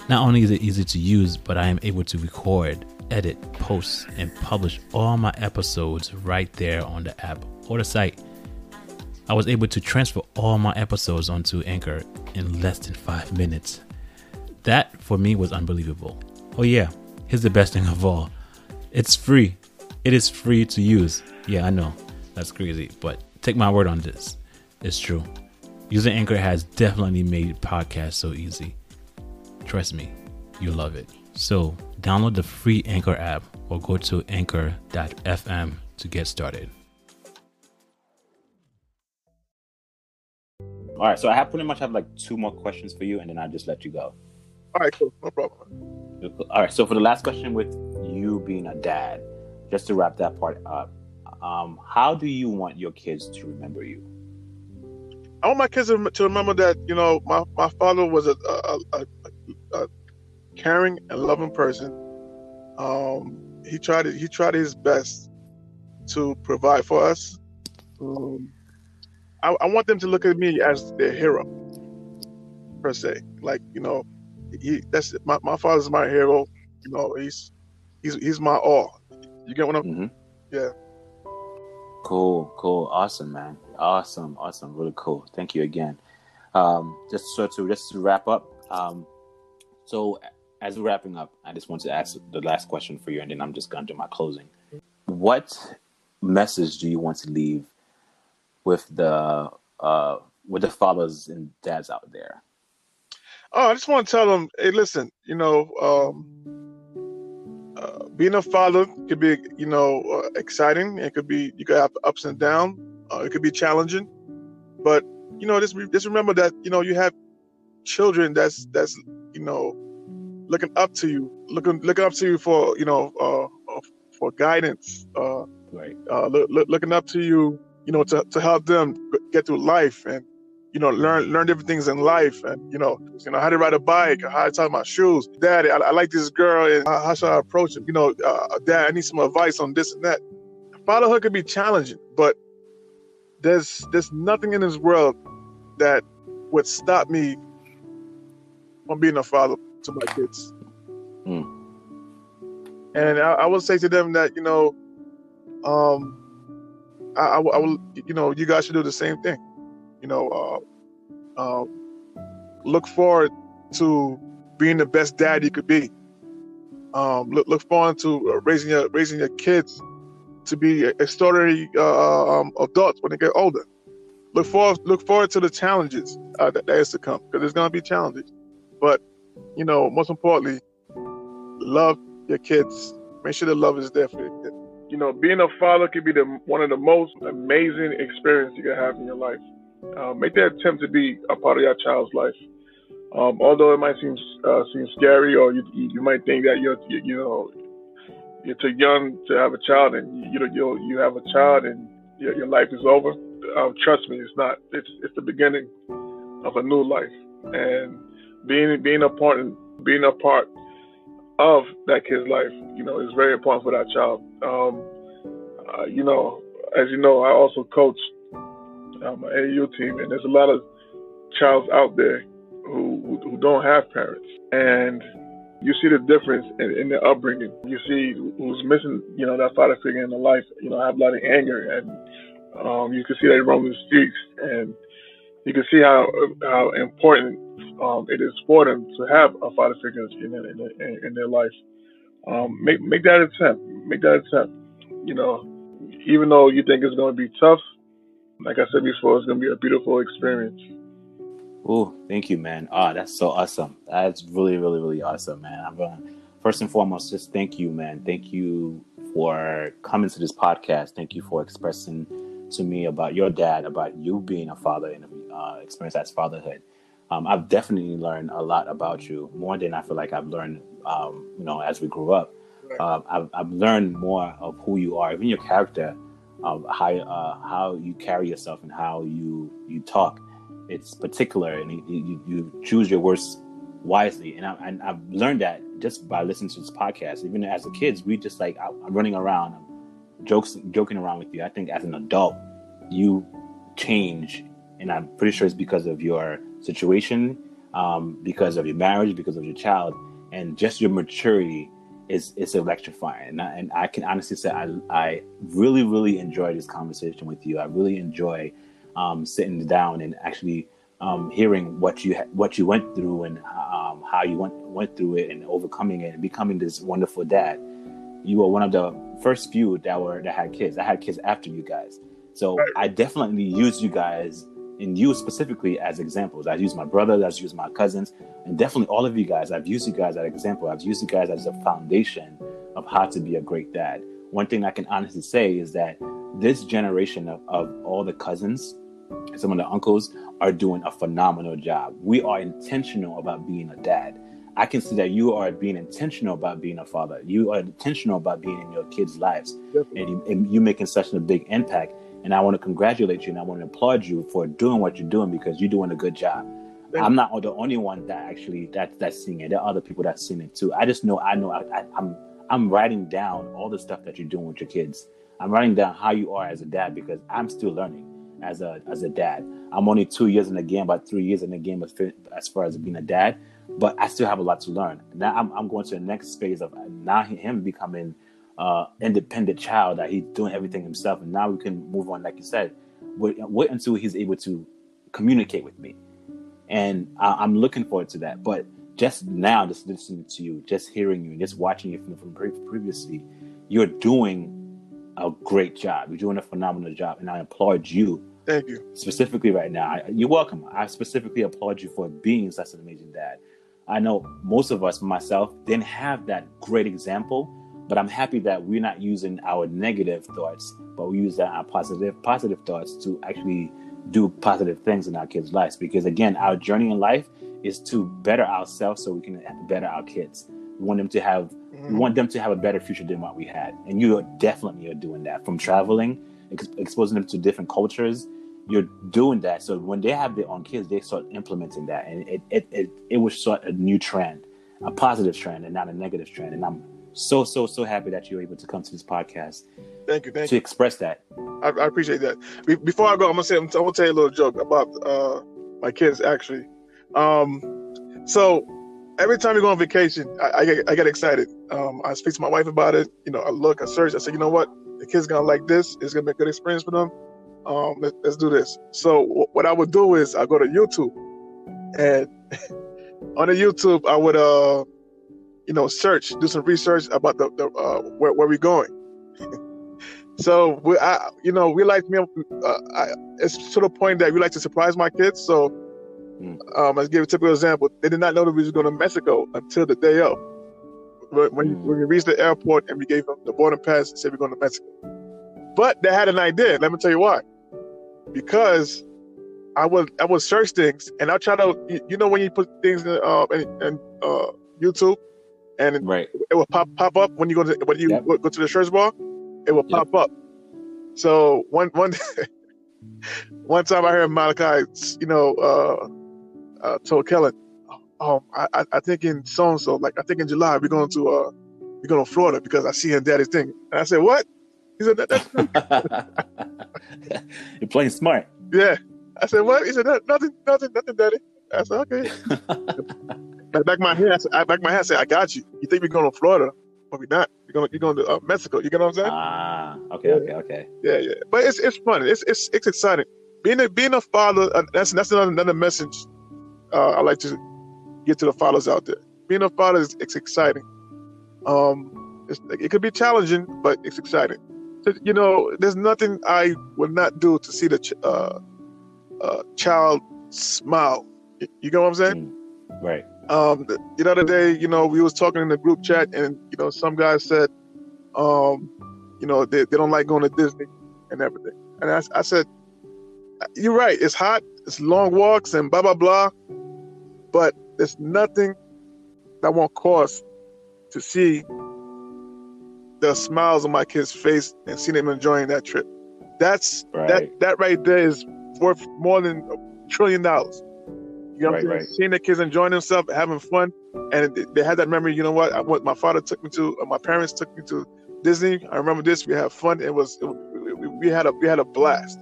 Not only is it easy to use, but I am able to record, edit, post, and publish all my episodes right there on the app or the site. I was able to transfer all my episodes onto Anchor in less than five minutes. That for me was unbelievable. Oh, yeah, here's the best thing of all it's free. It is free to use. Yeah, I know. That's crazy, but take my word on this. It's true. Using Anchor has definitely made podcasts so easy. Trust me, you'll love it. So, download the free Anchor app or go to anchor.fm to get started. All right, so I have pretty much have like two more questions for you, and then I'll just let you go. All right, cool. No problem. All right, so for the last question with you being a dad, just to wrap that part up, um, how do you want your kids to remember you? I want my kids to remember that you know my, my father was a, a, a, a caring and loving person. Um, he tried he tried his best to provide for us. Um, I, I want them to look at me as their hero, per se. Like you know, he that's my, my father's my hero. You know, he's he's he's my all. You get one I'm? Mm-hmm. Yeah. Cool, cool, awesome, man, awesome, awesome, really cool. Thank you again. Um, just so to just to wrap up. Um, so as we're wrapping up, I just want to ask the last question for you, and then I'm just going to do my closing. What message do you want to leave with the uh, with the fathers and dads out there? Oh, I just want to tell them, hey, listen, you know, um, uh, being a father could be, you know, uh, exciting. It could be, you could have ups and downs. Uh, it could be challenging, but you know, just just remember that you know you have children that's that's you know looking up to you, looking looking up to you for you know uh, uh for guidance, uh, right? Uh, look, look, looking up to you, you know, to, to help them get through life and you know, learn learn different things in life, and you know, you know how to ride a bike, how to tie my shoes. Daddy, I, I like this girl, and how, how, should I approach it? You know, uh, Dad, I need some advice on this and that. Fatherhood can be challenging, but there's there's nothing in this world that would stop me from being a father to my kids. Mm. And I, I will say to them that you know, um, I, I, I will, you know, you guys should do the same thing you know, uh, uh, look forward to being the best dad you could be. Um, look, look forward to uh, raising your raising your kids to be extraordinary uh, um, adults when they get older. Look forward look forward to the challenges uh, that, that is to come because there's going to be challenges. But you know, most importantly, love your kids. Make sure the love is there for your kids. You know, being a father can be the one of the most amazing experience you can have in your life. Uh, make that attempt to be a part of your child's life. Um, although it might seem uh, seem scary, or you, you might think that you're you, you, know you're too young to have a child, and you know you you have a child and your, your life is over. Uh, trust me, it's not. It's it's the beginning of a new life, and being being a part being a part of that kid's life, you know, is very important for that child. Um, uh, you know, as you know, I also coach um, an AAU team, and there's a lot of childs out there who, who, don't have parents, and you see the difference in, in their upbringing. You see who's missing, you know, that father figure in their life. You know, have a lot of anger, and um, you can see that roaming the streets, and you can see how how important um, it is for them to have a father figure in in, in their life. Um, make make that attempt. Make that attempt. You know, even though you think it's going to be tough, like I said before, it's going to be a beautiful experience. Oh, thank you, man. Ah, oh, that's so awesome. That's really, really, really awesome, man. I'm gonna first and foremost just thank you, man. Thank you for coming to this podcast. Thank you for expressing to me about your dad, about you being a father and uh, experience as fatherhood. Um, I've definitely learned a lot about you, more than I feel like I've learned, um, you know, as we grew up. Uh, I've, I've learned more of who you are, even your character, of how uh, how you carry yourself and how you you talk. It's particular, and you, you, choose your words wisely. And, I, and I've learned that just by listening to this podcast. Even as a kids, we just like I'm running around, jokes joking around with you. I think as an adult, you change, and I'm pretty sure it's because of your situation, um, because of your marriage, because of your child, and just your maturity is is electrifying. And I, and I can honestly say I I really really enjoy this conversation with you. I really enjoy um, sitting down and actually um, hearing what you ha- what you went through and um, how you went went through it and overcoming it and becoming this wonderful dad. You were one of the first few that were that had kids. I had kids after you guys, so I definitely used you guys and you specifically as examples. I've used my brother, I've used my cousins, and definitely all of you guys. I've used you guys as an example. I've used you guys as a foundation of how to be a great dad. One thing I can honestly say is that this generation of, of all the cousins, some of the uncles, are doing a phenomenal job. We are intentional about being a dad. I can see that you are being intentional about being a father. You are intentional about being in your kids' lives, and, you, and you making such a big impact and I want to congratulate you and I want to applaud you for doing what you're doing because you're doing a good job. Thank I'm not the only one that actually that that's seeing it. There are other people that's seeing it too. I just know I know I, I, I'm I'm writing down all the stuff that you're doing with your kids. I'm writing down how you are as a dad because I'm still learning as a as a dad. I'm only two years in the game, about three years in the game as, as far as being a dad, but I still have a lot to learn. Now I'm, I'm going to the next phase of now him becoming uh, independent child that he's doing everything himself, and now we can move on. Like you said, wait, wait until he's able to communicate with me, and I, am looking forward to that. But just now, just listening to you, just hearing you, and just watching you from, from previously, you're doing a great job. You're doing a phenomenal job, and I applaud you. Thank you. Specifically, right now, I, you're welcome. I specifically applaud you for being such an amazing dad. I know most of us, myself, didn't have that great example but I'm happy that we're not using our negative thoughts, but we use our positive positive thoughts to actually do positive things in our kids' lives. Because again, our journey in life is to better ourselves so we can better our kids. We want them to have mm-hmm. we want them to have a better future than what we had. And you are definitely are doing that. From traveling, ex- exposing them to different cultures, you're doing that. So when they have their own kids, they start implementing that. And it it it, it was sort of a new trend, a positive trend and not a negative trend. And I'm so so so happy that you're able to come to this podcast. Thank you, thank you. to you. express that. I, I appreciate that. Be- before I go, I'm gonna say I'm, gonna tell you a little joke about uh, my kids. Actually, um, so every time we go on vacation, I, I, get, I get excited. Um, I speak to my wife about it. You know, I look, I search. I say, you know what, the kids gonna like this. It's gonna be a good experience for them. Um, let, us do this. So w- what I would do is I go to YouTube, and on the YouTube I would uh you know, search, do some research about the, the uh, where, where we're going. so we, I, you know, we like me. Uh, I, it's to the point that we like to surprise my kids. So, mm. um, let's give a typical example. They did not know that we was going to Mexico until the day of. When, when, mm. when we reached the airport and we gave them the boarding pass and said we're going to Mexico. But they had an idea. Let me tell you why. Because I would I would search things and I try to you know when you put things in, uh, in, in uh, YouTube and right. it, will pop pop up when you go to when you yep. go to the search bar. It will yep. pop up. So one one one time I heard Malachi, you know, uh, uh, told Kellen, "Oh, I, I think in so and so, like I think in July we're going to uh, we're going to Florida because I see him daddy's thing." And I said, "What?" He said, that, "That's you're playing smart." Yeah. I said, "What?" He said, "Nothing, nothing, nothing, daddy." I said, "Okay." I back my head, I said, back my hand. Say, I got you. You think we're going to Florida, but we're not. You're going. You're going to uh, Mexico. You get what I'm saying? Ah, okay, okay, okay. Yeah, yeah. But it's it's fun. It's it's it's exciting. Being a being a father. Uh, that's that's another, another message. Uh, I like to get to the fathers out there. Being a father is it's exciting. Um, it's, it could be challenging, but it's exciting. So, you know, there's nothing I would not do to see the ch- uh, uh, child smile. You, you know what I'm saying? Mm, right. Um, the, the other day, you know, we was talking in the group chat, and you know, some guy said, um, you know, they, they don't like going to Disney and everything. And I, I said, you're right. It's hot. It's long walks and blah blah blah. But there's nothing that won't cost to see the smiles on my kids' face and see them enjoying that trip. That's Right. that that right there is worth more than a trillion dollars. You know what I'm Right, saying? right. Seeing the kids enjoying themselves, having fun, and they- had that memory. You know what? I, what my father took me to, uh, my parents took me to Disney. I remember this. We had fun. It was, it, we, we- we had a we had a blast.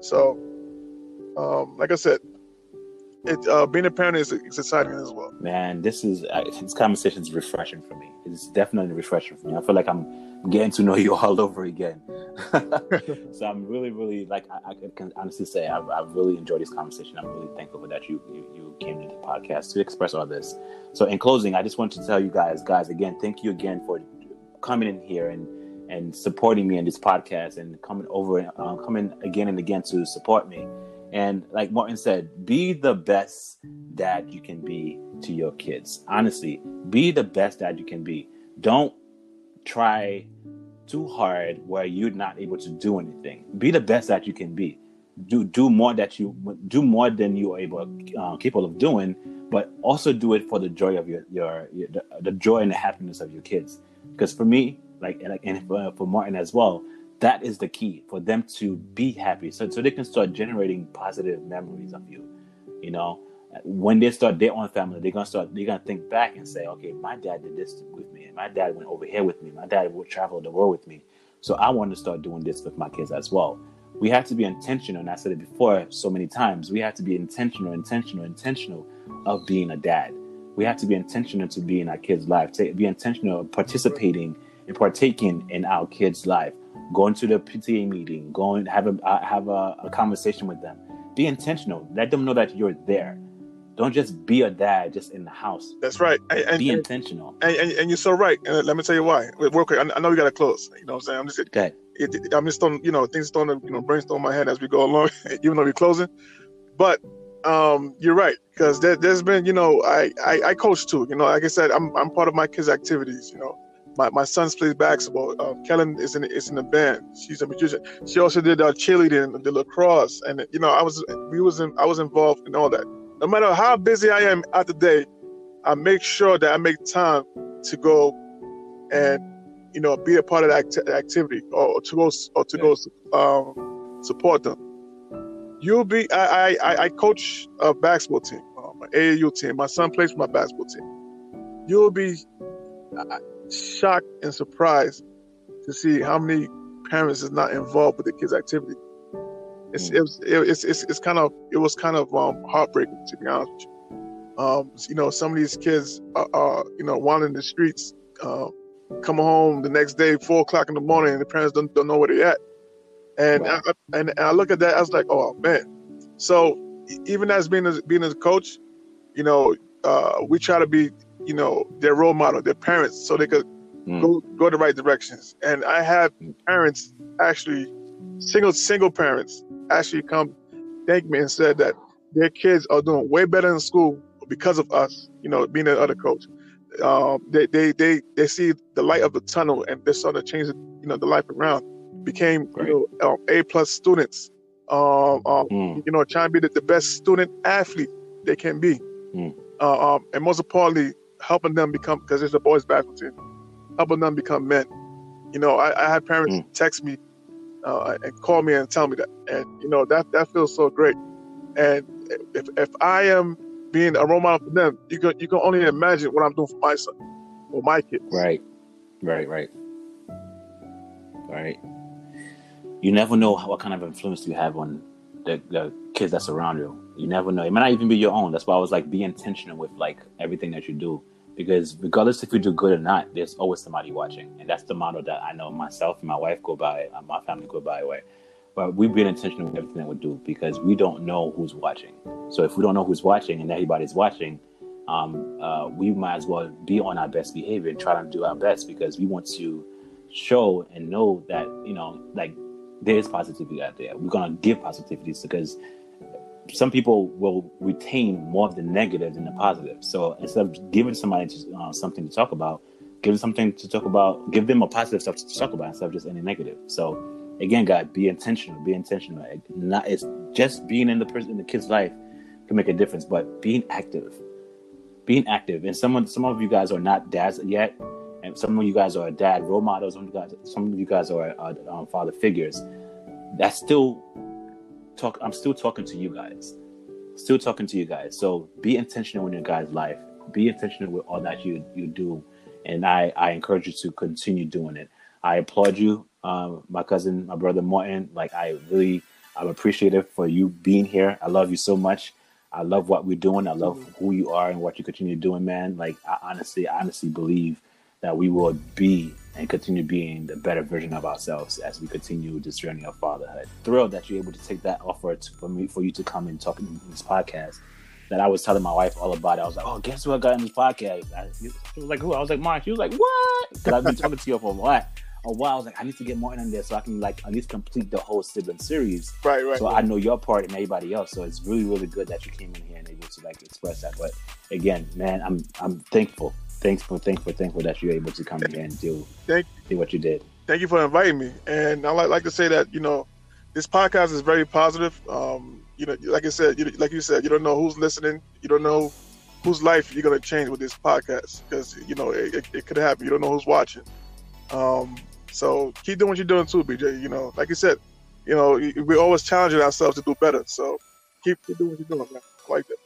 So, um, like I said, it uh, being a parent is it's exciting as well. Man, this is uh, this conversation is refreshing for me. It's definitely refreshing for me. I feel like I'm getting to know you all over again. so I'm really, really like I, I can honestly say I've, I've really enjoyed this conversation. I'm really thankful for that you, you you came to the podcast to express all this. So in closing, I just want to tell you guys, guys, again, thank you again for coming in here and and supporting me in this podcast and coming over and uh, coming again and again to support me. And like Martin said, be the best dad you can be to your kids. Honestly, be the best dad you can be. Don't try too hard where you're not able to do anything. Be the best that you can be. Do do more that you do more than you are able uh, capable of doing, but also do it for the joy of your your, your the, the joy and the happiness of your kids. Because for me, like and, and for, for Martin as well, that is the key for them to be happy, so so they can start generating positive memories of you. You know, when they start their own family, they're gonna start. They're gonna think back and say, "Okay, my dad did this with me, and my dad went over here with me. My dad would travel the world with me, so I want to start doing this with my kids as well." We have to be intentional, and I said it before so many times. We have to be intentional, intentional, intentional of being a dad. We have to be intentional to be in our kids' life. To be intentional of participating and partaking in our kids' life. Going to the PTA meeting, going have a uh, have a, a conversation with them. Be intentional. Let them know that you're there. Don't just be a dad just in the house. That's right. And, and, Be intentional. and, and you're so right. And let me tell you why. Real quick, I, I know we got to close. You know what I'm saying? I'm just Okay. it, it- I'm just throwing, you know, things throwing, you know, brainstorm my head as we go along, even though we're closing. But um, you're right because there, there's been, you know, I, I I coach too. You know, like I said, I'm I'm part of my kids' activities. You know, my my son plays basketball. Um, Kellen is in is in the band. She's a musician. She also did uh, cheerleading, the lacrosse, and you know, I was we was in, I was involved in all that. No matter how busy I am out the day, I make sure that I make time to go and you know, be a part of that acti- activity or to go or to go um, support them. You'll be. I I I- coach a basketball team, um, an AAU team. My son plays for my basketball team. You'll be shocked and surprised to see how many parents is not involved with the kids' activity. It's Mm. it was, it, it's, it's it's kind of it was kind of um, heartbreaking to be honest with you. Um, you know, some of these kids are, are you know wandering the streets. Um, come home the next day, four o'clock in the morning, and the parents don't, don't know where they're at. And Wow. I, and, and I look at that, I was like, oh man. So even as being a, being a coach, you know, uh, we try to be, you know, their role model, their parents, so they could Mm. go go the right directions. And I have Mm. parents actually, single single parents actually come thank me and said that their kids are doing way better in school because of us. You know, being the other coach um, they, they they they see the light of the tunnel and they're starting to change you know the life around became Great. you know um, a plus students um, um Mm. you know trying to be the, the best student athlete they can be Mm. uh, um, and most importantly helping them become because it's a boys basketball team helping them become men you know i, I had parents Mm. text me uh, and call me and tell me that and you know that that feels so great and if, if i am being a role model for them you can you can only imagine what i'm doing for my son or my kids Right. Right. Right. Right. You never know how, what kind of influence you have on the, the kids that surround you. You never know. It might not even be your own. That's why I was like, be intentional with like everything that you do, because regardless if you do good or not, there's always somebody watching, and that's the model that I know myself and my wife go by, my family go by. Way, but we've been intentional with everything that we do because we don't know who's watching. So if we don't know who's watching and everybody's watching, um, uh, we might as well be on our best behavior and try to do our best because we want to show and know that you know like there is positivity out there. We're gonna give positivities because some people will retain more of the negative than the positive. So instead of giving somebody uh, something to talk about, give them something to talk about. Give them a positive stuff to talk about instead of just any negative. So again, God, be intentional. Be intentional. Not it's just being in the person in the kid's life can make a difference, but being active, being active. And some some of you guys are not dads yet, and some of you guys are dad role models. Some of you guys, some of you guys are uh, um, father figures. That's still talk. I'm still talking to you guys. Still talking to you guys. So be intentional in your guys' life. Be intentional with all that you you do, and I I encourage you to continue doing it. I applaud you, um, my cousin, my brother Martin. Like I really, I'm appreciative for you being here. I love you so much. I love what we're doing. I love who you are and what you continue doing, man. Like I honestly, I honestly believe that we will be and continue being the better version of ourselves as we continue this journey of fatherhood. Thrilled that you're able to take that offer to, for me for you to come and talk in this podcast. That I was telling my wife all about it. I was like, "Oh, guess who I got in this podcast?" I, she was like, "Who?" I was like, "Mom." She was like, "What?" Because I've been talking to you for a while. A while. I was like, I need to get more in there so I can like at least complete the whole sibling series. Right, right. So right. I know your part and everybody else. So it's really, really good that you came in here and able to like express that. But again, man, I'm I'm thankful thankful, thankful, thankful that you're able to come here and do, Thank, do what you did. Thank you for inviting me. And I like, like to say that, you know, this podcast is very positive. Um, you know, like I said, you, like you said, you don't know who's listening. You don't know whose life you're going to change with this podcast because, you know, it, it, it, could happen. You don't know who's watching. Um, so keep doing what you're doing too, BJ. You know, like you said, you know, we're always challenging ourselves to do better. So keep, keep doing what you're doing, man. I like that.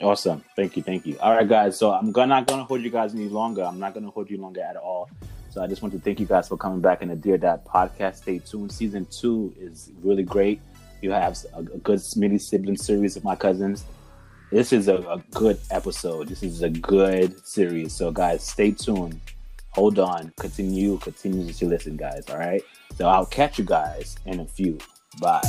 Awesome. Thank you. Thank you. All right, guys. So I'm not going to hold you guys any longer. I'm not going to hold you longer at all. So I just want to thank you guys for coming back in the Dear Dad podcast. Stay tuned. Season two is really great. You have a, good mini sibling series of my cousins. This is a, a good episode. This is a good series. So guys, stay tuned. Hold on. Continue. Continue to listen, guys. All right. So I'll catch you guys in a few. Bye.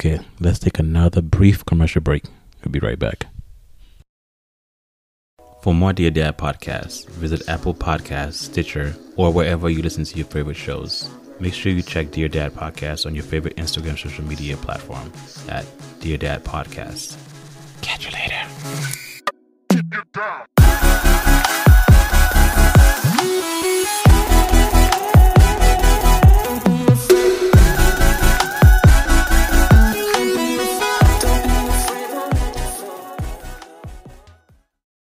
Okay, let's take another brief commercial break. We'll be right back. For more Dear Dad podcasts, visit Apple Podcasts, Stitcher, or wherever you listen to your favorite shows. Make sure you check Dear Dad Podcast on your favorite Instagram social media platform at Dear Dad Podcast. Catch you later.